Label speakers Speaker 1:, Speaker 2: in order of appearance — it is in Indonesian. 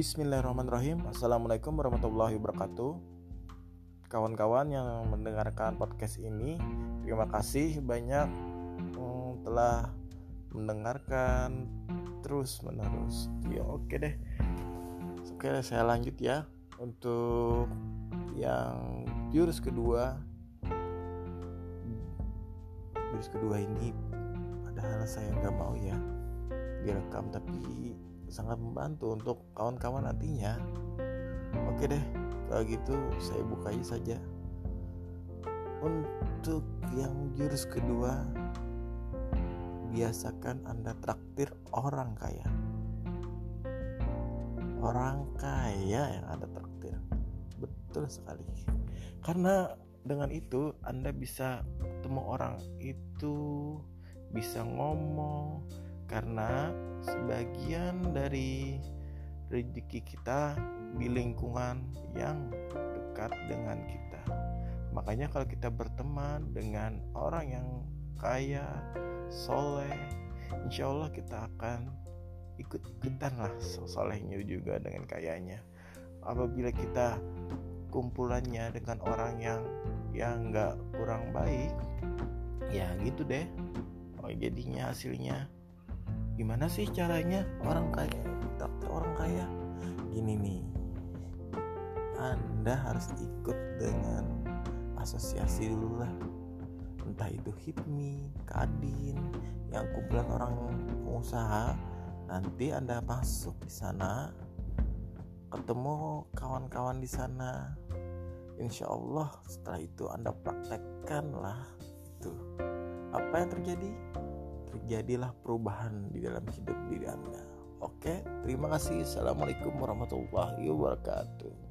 Speaker 1: Bismillahirrahmanirrahim. Assalamualaikum warahmatullahi wabarakatuh. Kawan-kawan yang mendengarkan podcast ini Terima kasih banyak hmm, telah mendengarkan terus menerus ya oke deh. Oke saya lanjut ya. Untuk yang jurus kedua jurus kedua ini padahal saya nggak mau ya direkam tapi sangat membantu untuk kawan-kawan nantinya. Oke deh kalau gitu saya buka saja. Untuk yang jurus kedua biasakan anda traktir orang kaya. Orang kaya yang anda traktir. Betul sekali. Karena dengan itu anda bisa ketemu orang itu bisa ngomong karena sebagian dari rezeki kita di lingkungan yang dekat dengan kita. Makanya kalau kita berteman dengan orang yang kaya, soleh, insya Allah kita akan ikut-ikutan lah solehnya juga dengan kayanya. Apabila kita kumpulannya dengan orang yang yang nggak kurang baik, ya gitu deh. Oh, jadinya hasilnya gimana sih caranya orang kaya? Orang kaya. Gini nih. Anda harus ikut dengan asosiasi dulu lah. Entah itu HIPMI, Kadin yang kumpulan orang pengusaha. Nanti anda masuk di sana ketemu kawan-kawan di sana. Insya Allah setelah itu anda praktekkan lah. Itu apa yang terjadi terjadilah perubahan di dalam hidup diri Anda. Oke, terima kasih. Assalamualaikum warahmatullahi wabarakatuh.